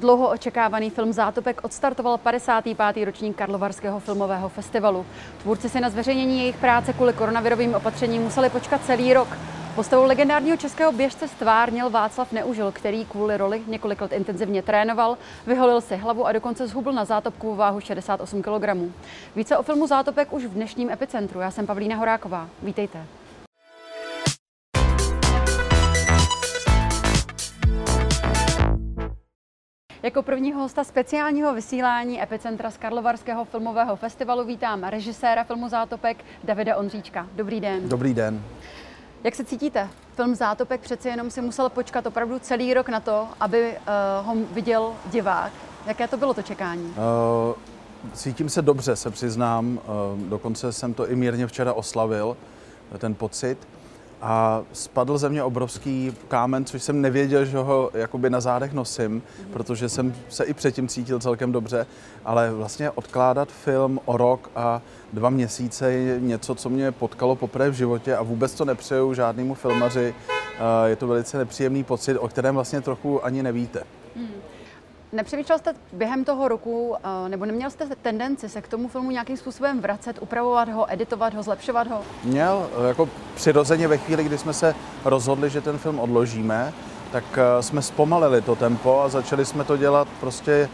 Dlouho očekávaný film Zátopek odstartoval 55. ročník Karlovarského filmového festivalu. Tvůrci si na zveřejnění jejich práce kvůli koronavirovým opatřením museli počkat celý rok. Postavu legendárního českého běžce stvárnil Václav Neužil, který kvůli roli několik let intenzivně trénoval, vyholil si hlavu a dokonce zhubl na zátopku váhu 68 kg. Více o filmu Zátopek už v dnešním epicentru. Já jsem Pavlína Horáková. Vítejte. Jako prvního hosta speciálního vysílání Epicentra z Karlovarského filmového festivalu vítám režiséra filmu Zátopek Davida Ondříčka. Dobrý den. Dobrý den. Jak se cítíte? Film Zátopek přece jenom si musel počkat opravdu celý rok na to, aby uh, ho viděl divák. Jaké to bylo to čekání? Uh, cítím se dobře, se přiznám. Uh, dokonce jsem to i mírně včera oslavil, ten pocit a spadl ze mě obrovský kámen, což jsem nevěděl, že ho jakoby na zádech nosím, protože jsem se i předtím cítil celkem dobře, ale vlastně odkládat film o rok a dva měsíce je něco, co mě potkalo poprvé v životě a vůbec to nepřeju žádnému filmaři. Je to velice nepříjemný pocit, o kterém vlastně trochu ani nevíte. Nepřemýšlel jste během toho roku, eh, nebo neměl jste tendenci se k tomu filmu nějakým způsobem vracet, upravovat ho, editovat ho, zlepšovat ho? Měl, eh, jako přirozeně ve chvíli, kdy jsme se rozhodli, že ten film odložíme, tak eh, jsme zpomalili to tempo a začali jsme to dělat prostě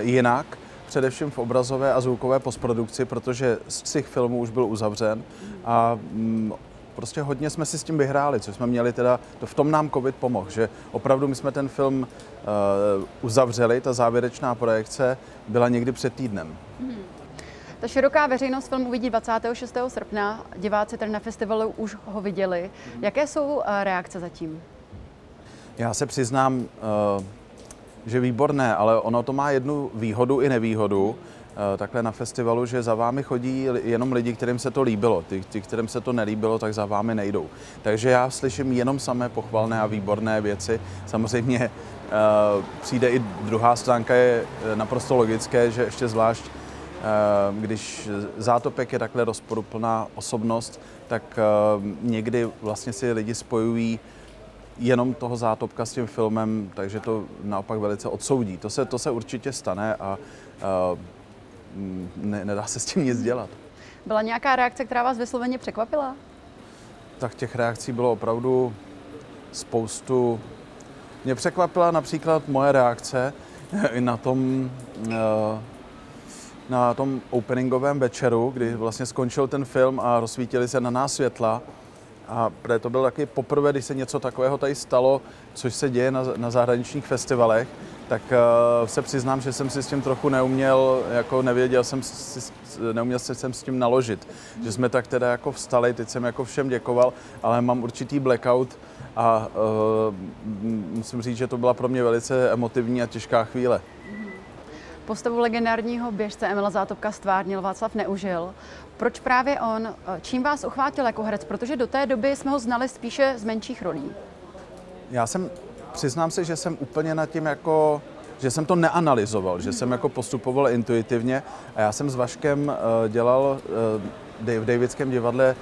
jinak, především v obrazové a zvukové postprodukci, protože střih filmu už byl uzavřen a mm, prostě hodně jsme si s tím vyhráli, co jsme měli teda, to v tom nám covid pomohl, že opravdu my jsme ten film uh, uzavřeli, ta závěrečná projekce byla někdy před týdnem. Hmm. Ta široká veřejnost film uvidí 26. srpna, diváci tady na festivalu už ho viděli. Hmm. Jaké jsou uh, reakce zatím? Já se přiznám, uh, že výborné, ale ono to má jednu výhodu i nevýhodu. Eh, takhle na festivalu, že za vámi chodí jenom lidi, kterým se to líbilo. Ty, ty, kterým se to nelíbilo, tak za vámi nejdou. Takže já slyším jenom samé pochvalné a výborné věci. Samozřejmě uh, přijde i druhá stránka, je eh, naprosto logické, že ještě zvlášť když Zátopek je takhle rozporuplná osobnost, tak někdy vlastně si lidi spojují jenom toho zátopka s tím filmem, takže to naopak velice odsoudí. To se, to se určitě stane a uh, ne, nedá se s tím nic dělat. Byla nějaká reakce, která vás vysloveně překvapila? Tak těch reakcí bylo opravdu spoustu. Mě překvapila například moje reakce i na tom, eh, na tom openingovém večeru, kdy vlastně skončil ten film a rozsvítili se na nás světla. A to byl taky poprvé, když se něco takového tady stalo, což se děje na, na zahraničních festivalech, tak uh, se přiznám, že jsem si s tím trochu neuměl, jako nevěděl jsem si, neuměl jsem s tím naložit. Že jsme tak teda jako vstali, teď jsem jako všem děkoval, ale mám určitý blackout a uh, musím říct, že to byla pro mě velice emotivní a těžká chvíle. Postavu legendárního běžce Emila Zátopka stvárnil Václav Neužil. Proč právě on? Čím vás uchvátil jako herec? Protože do té doby jsme ho znali spíše z menších rolí. Já jsem přiznám se, že jsem úplně nad tím jako že jsem to neanalyzoval, že jsem jako postupoval intuitivně a já jsem s Vaškem uh, dělal uh, v Davidském divadle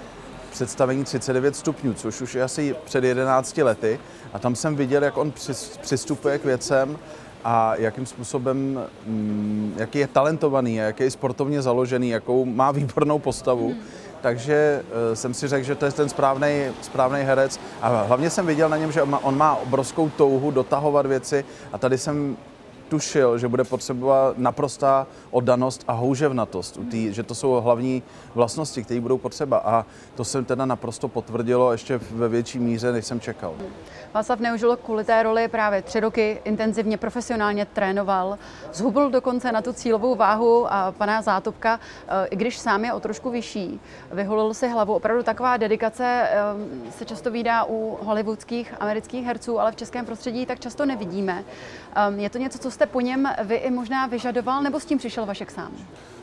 představení 39 stupňů, což už je asi před 11 lety a tam jsem viděl, jak on přistupuje k věcem a jakým způsobem, mm, jaký je talentovaný, jaký je sportovně založený, jakou má výbornou postavu. Hmm takže uh, jsem si řekl, že to je ten správný herec. A hlavně jsem viděl na něm, že on má, on má obrovskou touhu dotahovat věci. A tady jsem tušil, že bude potřebovat naprostá oddanost a houževnatost, tý, že to jsou hlavní vlastnosti, které budou potřeba. A to se teda naprosto potvrdilo ještě ve větší míře, než jsem čekal. Václav Neužil kvůli té roli právě tři roky intenzivně profesionálně trénoval. Zhubl dokonce na tu cílovou váhu a pana Zátopka, eh, i když sám je o trošku vyšší. Vyholil si hlavu. Opravdu taková dedikace eh, se často výdá u hollywoodských amerických herců, ale v českém prostředí tak často nevidíme. Eh, je to něco, co jste po něm vy i možná vyžadoval, nebo s tím přišel Vašek sám?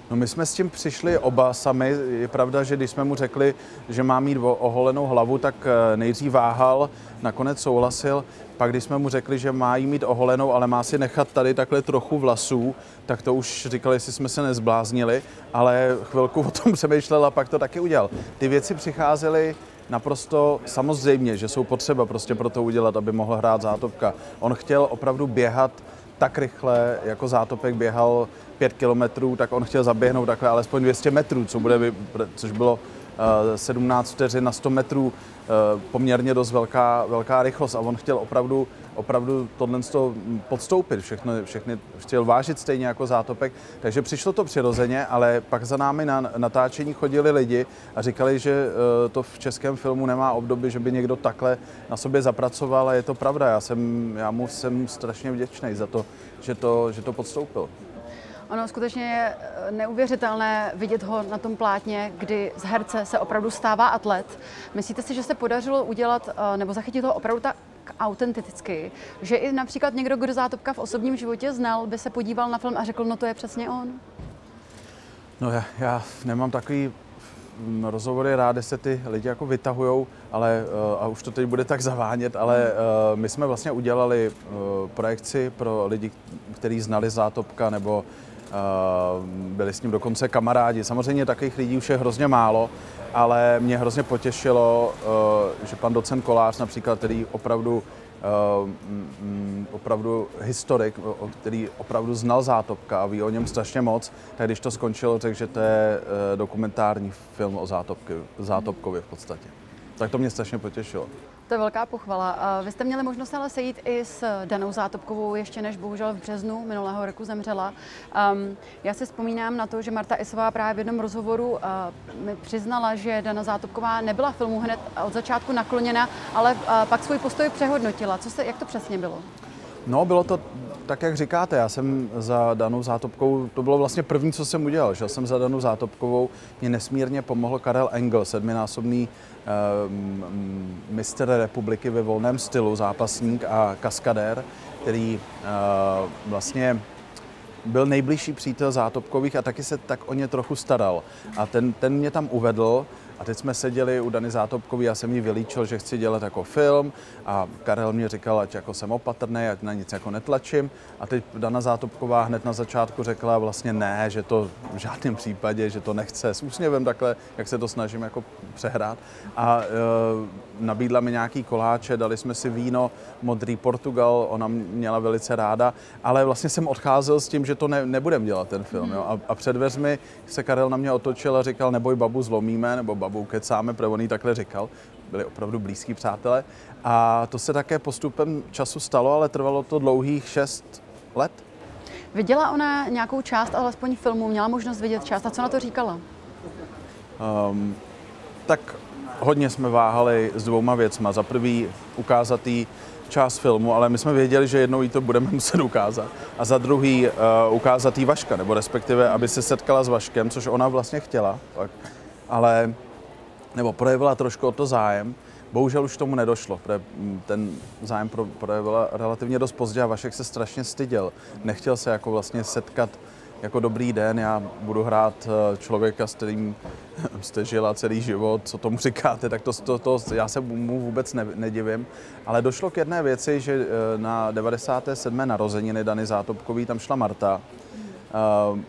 No my jsme s tím přišli oba sami. Je pravda, že když jsme mu řekli, že má mít oholenou hlavu, tak eh, nejdřív váhal, nakonec souhlasil. Pak když jsme mu řekli, že má jí mít oholenou, ale má si nechat tady takhle trochu vlasů, tak to už říkali, jestli jsme se nezbláznili, ale chvilku o tom přemýšlel a pak to taky udělal. Ty věci přicházely naprosto samozřejmě, že jsou potřeba prostě pro to udělat, aby mohl hrát zátopka. On chtěl opravdu běhat tak rychle, jako Zátopek běhal 5 kilometrů, tak on chtěl zaběhnout takhle alespoň 200 metrů, co bude, což bylo 17 vteřin na 100 metrů, poměrně dost velká, velká rychlost a on chtěl opravdu opravdu tohle podstoupit, všechno, všechny chtěl vážit stejně jako zátopek, takže přišlo to přirozeně, ale pak za námi na natáčení chodili lidi a říkali, že eh, to v českém filmu nemá období, že by někdo takhle na sobě zapracoval a je to pravda. Já, jsem, já mu jsem strašně vděčný za to, že to, že to podstoupil. Ono skutečně je eh, neuvěřitelné vidět ho na tom plátně, kdy z herce se opravdu stává atlet. Myslíte si, že se podařilo udělat eh, nebo zachytit ho opravdu tak autenticky, že i například někdo, kdo Zátopka v osobním životě znal, by se podíval na film a řekl, no to je přesně on? No já, já nemám takový mm, rozhovory rád, se ty lidi jako vytahujou, ale uh, a už to teď bude tak zavánět, ale uh, my jsme vlastně udělali projekci pro lidi, kteří znali Zátopka nebo byli s ním dokonce kamarádi. Samozřejmě takových lidí už je hrozně málo, ale mě hrozně potěšilo, eh, že pan docent Kolář například, který opravdu uh, opravdu historik, který opravdu znal Zátopka a ví o něm strašně moc, tak když to skončilo, řekl, že to je dokumentární film o Zátopkovi v podstatě. Tak to mě strašně potěšilo. To je velká pochvala. Vy jste měli možnost ale sejít i s Danou Zátopkovou, ještě než bohužel v březnu minulého roku zemřela. Um, já si vzpomínám na to, že Marta Isová právě v jednom rozhovoru uh, mi přiznala, že Dana Zátopková nebyla filmu hned od začátku nakloněna, ale uh, pak svůj postoj přehodnotila. Co se, jak to přesně bylo? No, bylo to tak, jak říkáte. Já jsem za Danou Zátopkou, to bylo vlastně první, co jsem udělal. Šel jsem za Danou Zátopkovou, mě nesmírně pomohl Karel Engel, sedminásobný mistr republiky ve volném stylu, zápasník a kaskadér, který uh, vlastně byl nejbližší přítel Zátopkových a taky se tak o ně trochu staral. A ten, ten mě tam uvedl a teď jsme seděli u Dany Zátopkový, já jsem jí vylíčil, že chci dělat jako film a Karel mě říkal, ať jako jsem opatrný, ať na nic jako netlačím. A teď Dana Zátopková hned na začátku řekla vlastně ne, že to v žádném případě, že to nechce s úsměvem takhle, jak se to snažím jako přehrát. A e, nabídla mi nějaký koláče, dali jsme si víno, modrý Portugal, ona měla velice ráda, ale vlastně jsem odcházel s tím, že to ne, nebudem dělat ten film. Jo. A, a před dveřmi se Karel na mě otočil a říkal, neboj babu zlomíme, nebo babou kecáme, protože on jí takhle říkal. Byli opravdu blízký přátelé. A to se také postupem času stalo, ale trvalo to dlouhých šest let. Viděla ona nějakou část, alespoň filmu, měla možnost vidět část a co na to říkala? Um, tak hodně jsme váhali s dvouma věcma. Za prvý ukázat jí část filmu, ale my jsme věděli, že jednou jí to budeme muset ukázat. A za druhý uh, ukázat jí Vaška, nebo respektive, aby se setkala s Vaškem, což ona vlastně chtěla. Tak. Ale nebo projevila trošku o to zájem. Bohužel už tomu nedošlo, protože ten zájem projevila relativně dost pozdě a Vašek se strašně styděl. Nechtěl se jako vlastně setkat jako dobrý den, já budu hrát eh, člověka, s kterým jste žila celý život, co tomu říkáte, tak to, to, to já se mu vůbec ne, nedivím. Ale došlo k jedné věci, že eh, na 97. narozeniny Dany Zátopkový tam šla Marta. Uh,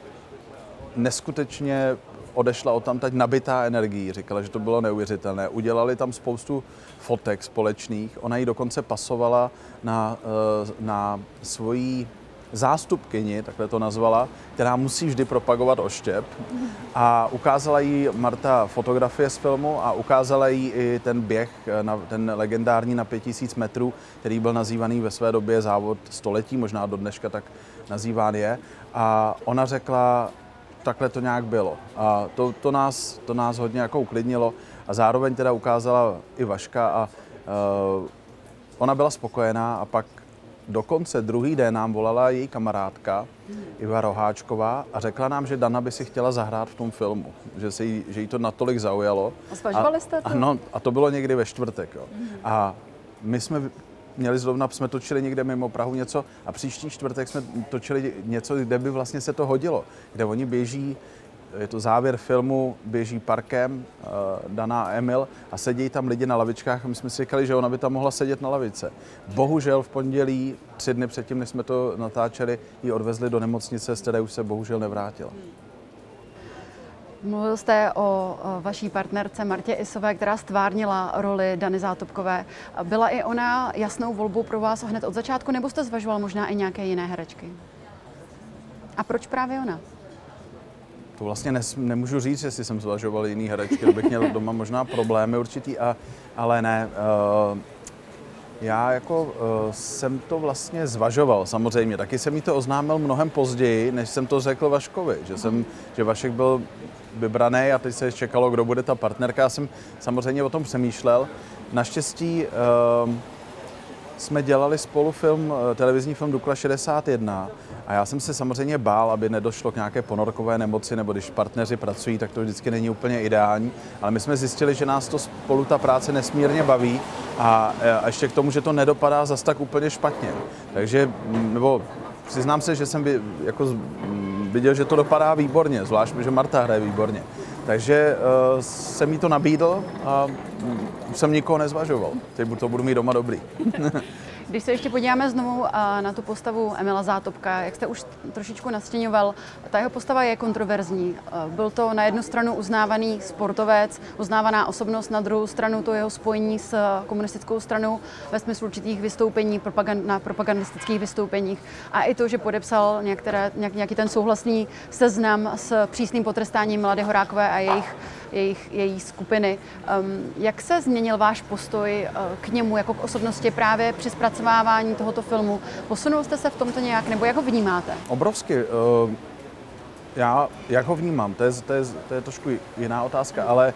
neskutečně odešla od tam teď nabitá energií. Říkala, že to bylo neuvěřitelné. Udělali tam spoustu fotek společných. Ona ji dokonce pasovala na, eh, na svoji zástupkyni, takhle to nazvala, která musí vždy propagovat oštěp. A ukázala jí Marta fotografie z filmu a ukázala jí i ten běh, eh, na, ten legendární na 5000 metrů, který byl nazývaný ve své době závod století, možná do dneška tak nazýván je. A ona řekla, takhle to nějak bylo. A to, to, nás, to nás hodně jako uklidnilo a zároveň teda ukázala i Vaška a uh, ona byla spokojená a pak dokonce druhý den nám volala její kamarádka Iva Roháčková a řekla nám, že Dana by si chtěla zahrát v tom filmu, že, se jí, že jí to natolik zaujalo. A zvažovali jste to? Ano, a to bylo někdy ve čtvrtek. Jo. A my jsme měli zrovna, jsme točili někde mimo Prahu něco a příští čtvrtek jsme točili něco, kde by vlastně se to hodilo, kde oni běží je to závěr filmu, běží parkem, uh, Dana a Emil a sedí tam lidi na lavičkách a my jsme si říkali, že ona by tam mohla sedět na lavice. Bohužel v pondělí, tři dny předtím, než jsme to natáčeli, ji odvezli do nemocnice, z které už se bohužel nevrátila. Mluvil jste o vaší partnerce Martě Isové, která stvárnila roli Dany Zátopkové. Byla i ona jasnou volbou pro vás hned od začátku, nebo jste zvažoval možná i nějaké jiné herečky? A proč právě ona? To vlastně nes, nemůžu říct, jestli jsem zvažoval jiný herečky, bych měl doma možná problémy určitý, a, ale ne. Uh, já jako uh, jsem to vlastně zvažoval samozřejmě. Taky jsem mi to oznámil mnohem později, než jsem to řekl Vaškovi, že, jsem, že Vašek byl vybraný a teď se čekalo, kdo bude ta partnerka. Já jsem samozřejmě o tom přemýšlel. Naštěstí uh, jsme dělali spolu film, televizní film Dukla 61 a já jsem se samozřejmě bál, aby nedošlo k nějaké ponorkové nemoci, nebo když partneři pracují, tak to vždycky není úplně ideální. Ale my jsme zjistili, že nás to spolu ta práce nesmírně baví a, a ještě k tomu, že to nedopadá zas tak úplně špatně. Takže, mm, nebo přiznám se, že jsem by, jako viděl, že to dopadá výborně, zvlášť, že Marta hraje výborně. Takže uh, jsem jí to nabídl a um, jsem nikoho nezvažoval. Teď to budu mít doma dobrý. Když se ještě podíváme znovu na tu postavu Emila Zátopka, jak jste už trošičku nastěňoval, ta jeho postava je kontroverzní. Byl to na jednu stranu uznávaný sportovec, uznávaná osobnost, na druhou stranu to jeho spojení s komunistickou stranou ve smyslu určitých vystoupení, propagand, na propagandistických vystoupeních a i to, že podepsal některé, nějaký ten souhlasný seznam s přísným potrestáním Mladé Horákové a jejich jejich, její skupiny. Um, jak se změnil váš postoj uh, k němu jako k osobnosti právě při zpracovávání tohoto filmu? Posunul jste se v tomto nějak, nebo jak ho vnímáte? Obrovsky. Uh, já, jak ho vnímám, to je, to, je, to je trošku jiná otázka, ale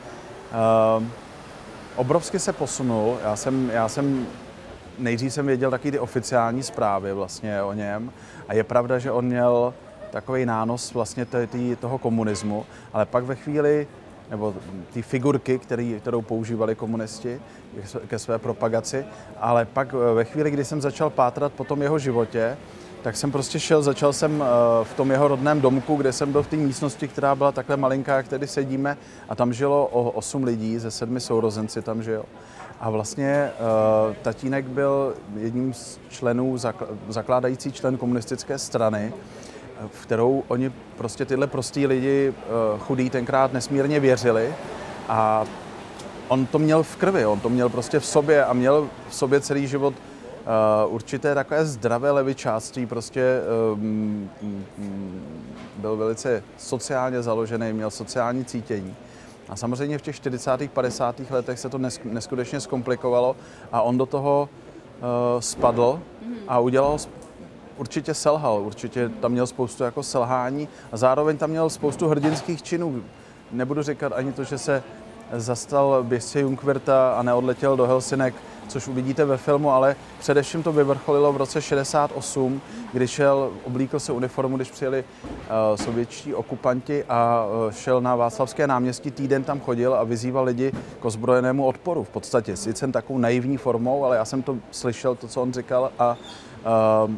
uh, obrovsky se posunul. Já jsem, já jsem nejdřív jsem věděl taky ty oficiální zprávy vlastně o něm a je pravda, že on měl takový nános vlastně toho komunismu, ale pak ve chvíli, nebo ty figurky, který, kterou používali komunisti ke své propagaci, ale pak eh, ve chvíli, kdy jsem začal pátrat po tom jeho životě, tak jsem prostě šel, začal jsem eh, v tom jeho rodném domku, kde jsem byl v té místnosti, která byla takhle malinká, jak tady sedíme, a tam žilo o osm lidí, ze sedmi sourozenci tam žil. A vlastně uh, tatínek byl jedním z členů, zakládající člen komunistické strany v kterou oni prostě tyhle prostý lidi eh, chudí tenkrát nesmírně věřili a on to měl v krvi, on to měl prostě v sobě a měl v sobě celý život uh, určité takové zdravé levičáství, prostě um, byl velice sociálně založený, měl sociální cítění. A samozřejmě v těch 40. 50. letech se to neskutečně zkomplikovalo a on do toho spadl a udělal určitě selhal, určitě tam měl spoustu jako selhání a zároveň tam měl spoustu hrdinských činů. Nebudu říkat ani to, že se zastal běžce Junkverta a neodletěl do Helsinek, což uvidíte ve filmu, ale především to vyvrcholilo v roce 68, kdy šel, oblíkl se uniformu, když přijeli uh, sovětští okupanti a uh, šel na Václavské náměstí, týden tam chodil a vyzýval lidi k ozbrojenému odporu v podstatě. Sice takovou naivní formou, ale já jsem to slyšel, to, co on říkal a uh,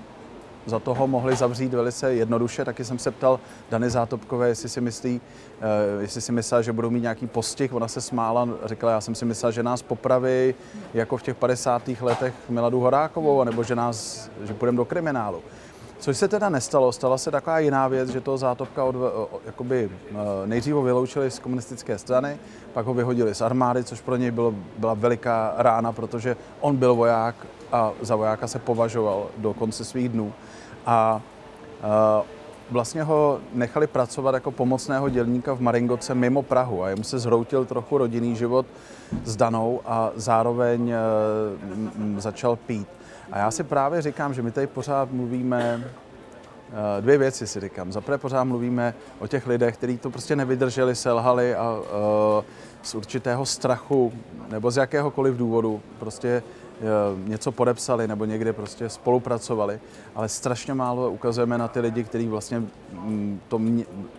za toho mohli zavřít velice jednoduše. Taky jsem se ptal Dany Zátopkové, jestli si myslí, uh, jestli si myslel, že budou mít nějaký postih. Ona se smála, řekla, já jsem si myslel, že nás popraví jako v těch 50. letech Miladu Horákovou, nebo že nás, že půjdeme do kriminálu. Což se teda nestalo, stala se taková jiná věc, že toho Zátopka od, jakoby, eh, nejdřív ho vyloučili z komunistické strany, pak ho vyhodili z armády, což pro něj bylo, byla veliká rána, protože on byl voják a za vojáka se považoval do konce svých dnů. A, a vlastně ho nechali pracovat jako pomocného dělníka v Maringoce mimo Prahu a jemu se zhroutil trochu rodinný život s Danou a zároveň e, začal pít. A já si právě říkám, že my tady pořád mluvíme e, dvě věci si říkám. Za prvé pořád mluvíme o těch lidech, kteří to prostě nevydrželi, selhali a z určitého strachu nebo z jakéhokoliv důvodu prostě Eh, něco podepsali nebo někde prostě spolupracovali, ale strašně málo ukazujeme na ty lidi, kteří vlastně mm, to,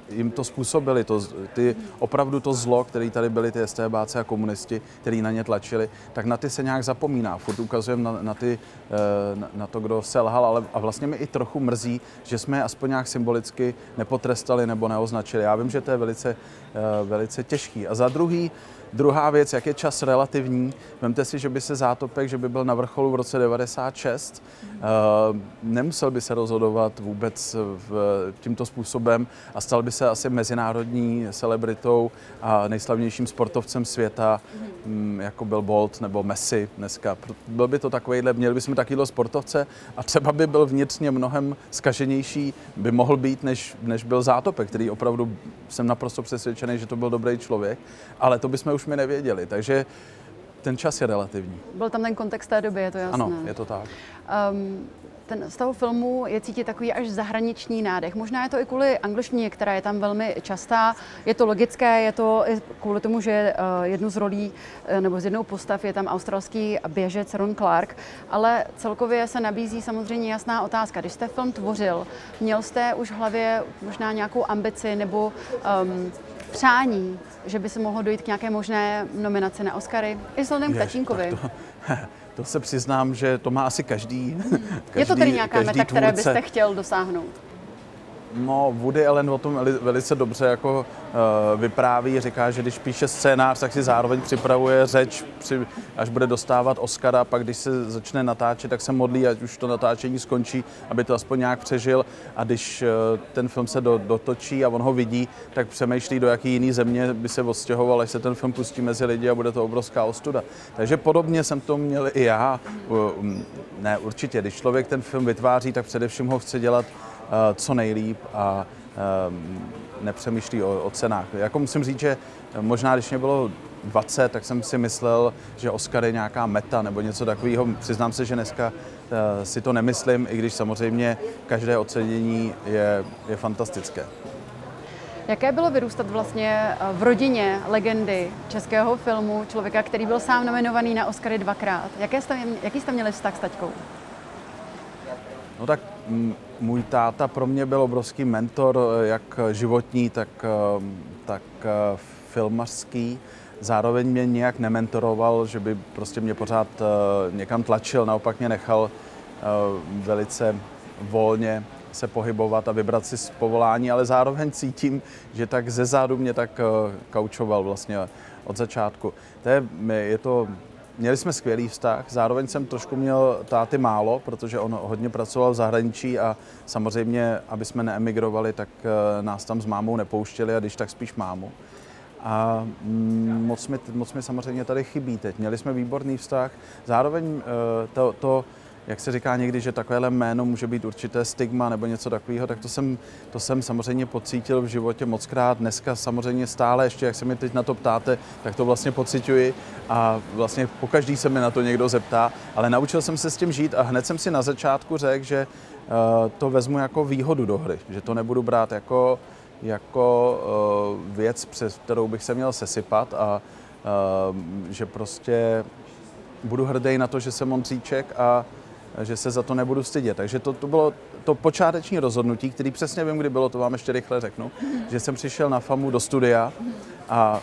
jim to způsobili, to, ty, opravdu to zlo, který tady byli ty STBáci a komunisti, kteří na ně tlačili, tak na ty se nějak zapomíná. Furt ukazujeme na, na, ty, eh, na, na to, kdo selhal, ale a vlastně mi i trochu mrzí, že jsme aspoň nějak symbolicky nepotrestali nebo neoznačili. Já vím, že to je velice, eh, velice těžký. A za druhý, Druhá věc, jak je čas relativní. Vemte si, že by se zátopek, že by byl na vrcholu v roce 96. Nemusel by se rozhodovat vůbec v, tímto způsobem a stal by se asi mezinárodní celebritou a nejslavnějším sportovcem světa, mm, jako byl Bolt nebo Messi dneska. Byl by to takovýhle, měli bychom takovýhle sportovce a třeba by byl vnitřně mnohem skaženější, by mohl být, než, než byl Zátopek, který opravdu jsem naprosto přesvědčený, že to byl dobrý člověk, ale to bychom už mi nevěděli. Takže ten čas je relativní. Byl tam ten kontext té doby, je to jasné. Ano, je to tak. Um, ten, z toho filmu je cítit takový až zahraniční nádech. Možná je to i kvůli angličtině, která je tam velmi častá. Je to logické, je to i kvůli tomu, že uh, jednu z rolí uh, nebo z jednou postav je tam australský běžec Ron Clark, ale celkově se nabízí samozřejmě jasná otázka. Když jste film tvořil, měl jste už v hlavě možná nějakou ambici nebo um, přání, že by se mohlo dojít k nějaké možné nominaci na Oscary? I vzhledem k Tatínkovi. To, to se přiznám, že to má asi každý. každý je to tedy nějaká meta, tvůrce. které byste chtěl dosáhnout? No, Woody Allen o tom velice dobře jako uh, vypráví, říká, že když píše scénář, tak si zároveň připravuje řeč, při, až bude dostávat Oscara, pak když se začne natáčet, tak se modlí, ať už to natáčení skončí, aby to aspoň nějak přežil a když uh, ten film se do, dotočí a on ho vidí, tak přemýšlí, do jaký jiný země by se odstěhoval, až se ten film pustí mezi lidi a bude to obrovská ostuda. Takže podobně jsem to měl i já. Uh, ne, určitě, když člověk ten film vytváří, tak především ho chce dělat co nejlíp a ehm, nepřemýšlí o, o cenách. Jako musím říct, že možná když mě bylo 20, tak jsem si myslel, že Oscar je nějaká meta nebo něco takového. Přiznám se, že dneska uh, si to nemyslím, i když samozřejmě každé ocenění je, je fantastické. Jaké bylo vyrůstat vlastně eh, v rodině legendy českého filmu, člověka, který byl sám nominovaný na Oscary dvakrát? Jaké jste, jaký jste měli vztah s taťkou? No tak můj táta pro mě byl obrovský mentor, eh, jak životní, tak, eh, tak eh, filmařský. Zároveň mě nějak nementoroval, že by prostě mě pořád někam tlačil, naopak mě nechal velice volně se pohybovat a vybrat si z povolání, ale zároveň cítím, že tak ze zádu mě tak kaučoval vlastně od začátku. To je, je to Měli jsme skvělý vztah, zároveň jsem trošku měl táty málo, protože on hodně pracoval v zahraničí a samozřejmě, aby jsme neemigrovali, tak eh, nás tam s mámou nepouštěli a když tak spíš mámu. A mm, moc mi, moc mi samozřejmě tady chybí teď. Měli jsme výborný vztah, zároveň eh, to, to jak se říká někdy, že takovéhle jméno může být určité stigma nebo něco takového, tak to jsem, to jsem samozřejmě pocítil v životě moc krát. Dneska samozřejmě stále ještě, jak se mi teď na to ptáte, tak to vlastně pocituji a vlastně pokaždý se mi na to někdo zeptá, ale naučil jsem se s tím žít a hned jsem si na začátku řekl, že uh, to vezmu jako výhodu do hry, že to nebudu brát jako, jako uh, věc, přes kterou bych se měl sesypat a uh, že prostě budu hrdý na to, že jsem Ondříček a že se za to nebudu stydět. Takže to, to bylo to počáteční rozhodnutí, který přesně vím, kdy bylo, to vám ještě rychle řeknu, že jsem přišel na FAMu do studia a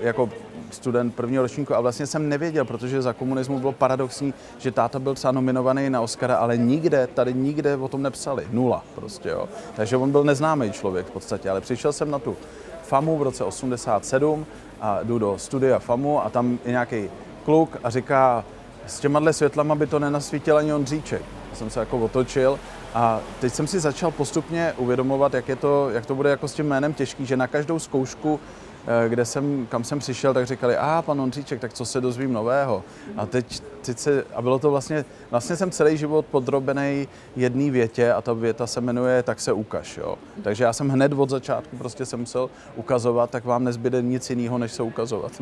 jako student prvního ročníku a vlastně jsem nevěděl, protože za komunismu bylo paradoxní, že táta byl třeba nominovaný na Oscara, ale nikde, tady nikde o tom nepsali. Nula prostě, jo. Takže on byl neznámý člověk v podstatě, ale přišel jsem na tu FAMu v roce 87 a jdu do studia FAMu a tam je nějaký kluk a říká, s těma světlama by to nenasvítil ani Ondříček. Jsem se jako otočil a teď jsem si začal postupně uvědomovat, jak, je to, jak to bude jako s tím jménem těžký, že na každou zkoušku, eh, kde jsem, kam jsem přišel, tak říkali, a pan Ondříček, tak co se dozvím nového. A teď, teď se, a bylo to vlastně, vlastně jsem celý život podrobený jedné větě a ta věta se jmenuje tak se ukaž. Jo. Takže já jsem hned od začátku prostě se musel ukazovat, tak vám nezbyde nic jiného, než se ukazovat.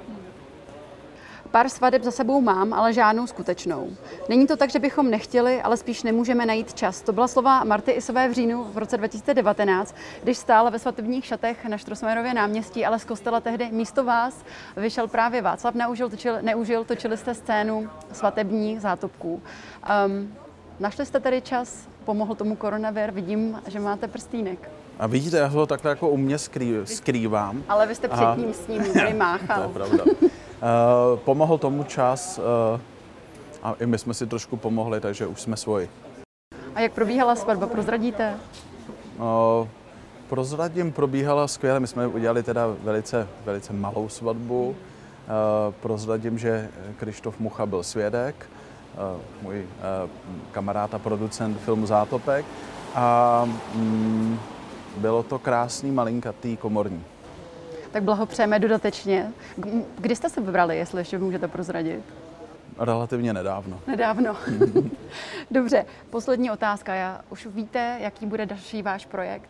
Pár svadeb za sebou mám, ale žádnou skutečnou. Není to tak, že bychom nechtěli, ale spíš nemůžeme najít čas. To byla slova Marty Isové v říjnu v roce 2019, když stála ve svatebních šatech na Štrosmajerově náměstí, ale z kostela tehdy místo vás vyšel právě Václav Neužil, točil, neužil točili jste scénu svatební zátopků. Um, našli jste tedy čas, pomohl tomu koronavir, vidím, že máte prstínek. A vidíte, já ho takhle jako u mě skrý, skrývám. Ale vy jste předtím s ním tady máchal. to je pravda. Uh, pomohl tomu čas uh, a i my jsme si trošku pomohli, takže už jsme svoji. A jak probíhala svatba, prozradíte? Uh, prozradím, probíhala skvěle. My jsme udělali teda velice, velice malou svatbu. Prozradím, že Krištof Mucha byl svědek. můj kamarád a producent filmu Zátopek. A mm, bylo to krásný, malinkatý, komorní. Tak blahopřejeme dodatečně. Kdy jste se vybrali, jestli ještě můžete prozradit? Relativně nedávno. Nedávno. Dobře, poslední otázka. Já už víte, jaký bude další váš projekt?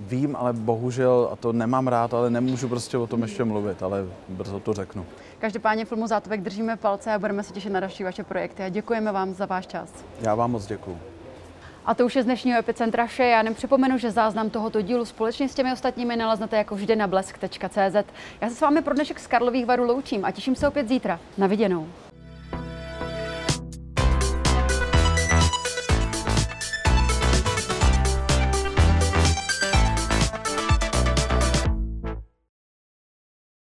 Vím, ale bohužel, a to nemám rád, ale nemůžu prostě o tom ještě mluvit, ale brzo to řeknu. Každopádně filmu Zátovek držíme palce a budeme se těšit na další vaše projekty a děkujeme vám za váš čas. Já vám moc děkuji. A to už je z dnešního Epicentra vše. Já nem připomenu, že záznam tohoto dílu společně s těmi ostatními naleznete jako vždy na blesk.cz. Já se s vámi pro dnešek z Karlových varů loučím a těším se opět zítra. Na viděnou.